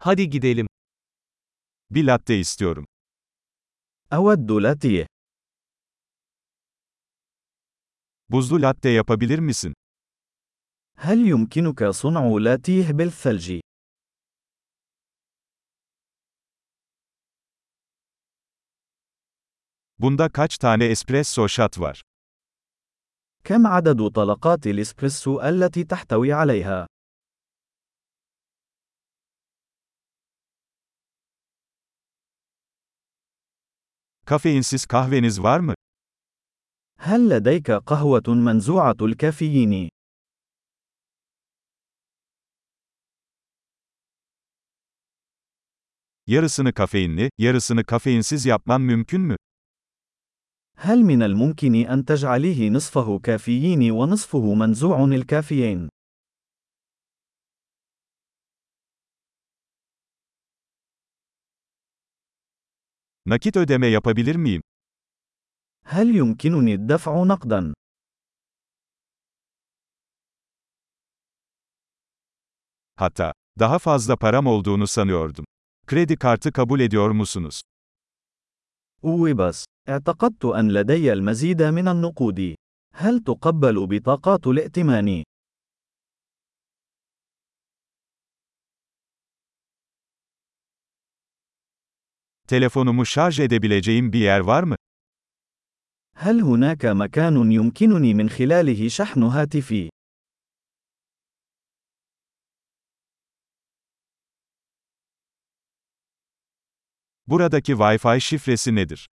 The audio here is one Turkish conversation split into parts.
Hadi gidelim. Bir latte istiyorum. أود لاتيه. Buzlu latte yapabilir misin? هل يمكنك صنع لاتيه بالثلج؟ Bunda kaç tane espresso shot var? كم عدد طلقات الإسبريسو التي تحتوي عليها؟ Kafeinsiz kahveniz var mı? هل لديك قهوة منزوعة الكافيين؟ Yarısını kafeinli, yarısını kafeinsiz yapman mümkün mü? هل من الممكن أن تجعليه نصفه كافيين ونصفه منزوع الكافيين؟ Nakit ödeme yapabilir miyim? هل يمكنني الدفع نقدا؟ Hatta, daha fazla param olduğunu sanıyordum. Kredi kartı kabul ediyor musunuz? أوي بس، اعتقدت أن لدي المزيد من النقود. هل تقبل بطاقات الائتمان؟ Telefonumu şarj edebileceğim bir yer var mı? هل هناك مكان يمكنني من خلاله شحن هاتفي؟ Buradaki Wi-Fi şifresi nedir?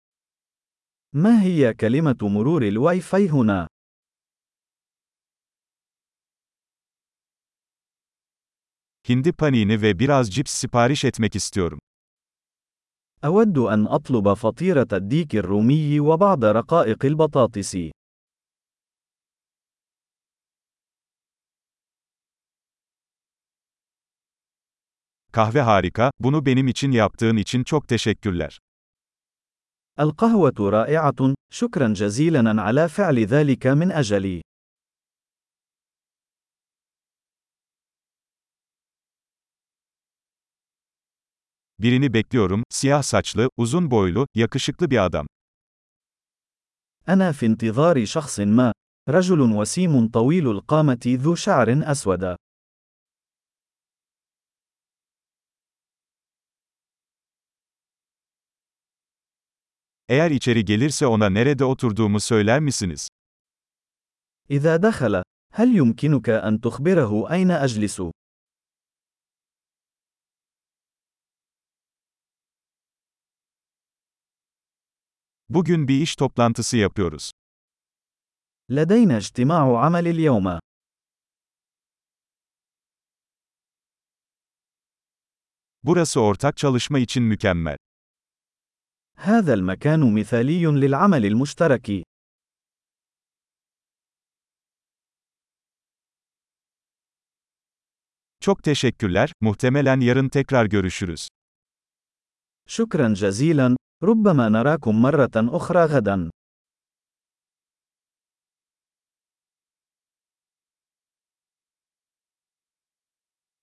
ما هي كلمة مرور الواي فاي هنا؟ Hindi panini ve biraz cips sipariş etmek istiyorum. أود أن أطلب فطيرة الديك الرومي وبعض رقائق البطاطس. Kahve harika, bunu benim için yaptığın için çok teşekkürler. القهوة رائعة، شكرا جزيلا على فعل ذلك من أجلي. Birini bekliyorum, siyah saçlı, uzun boylu, yakışıklı bir adam. أنا في انتظار شخص ما. رجل وسيم طويل القامة ذو شعر أسود. Eğer içeri gelirse ona nerede oturduğumu söyler misiniz? إذا دخل، هل يمكنك أن تخبره أين أجلس؟ Bugün bir iş toplantısı yapıyoruz. لدينا اجتماع عمل اليوم. Burası ortak çalışma için mükemmel. هذا المكان مثالي للعمل المشترك. Çok teşekkürler, muhtemelen yarın tekrar görüşürüz. شكرا جزيلا، ربما نراكم مرة أخرى غدا.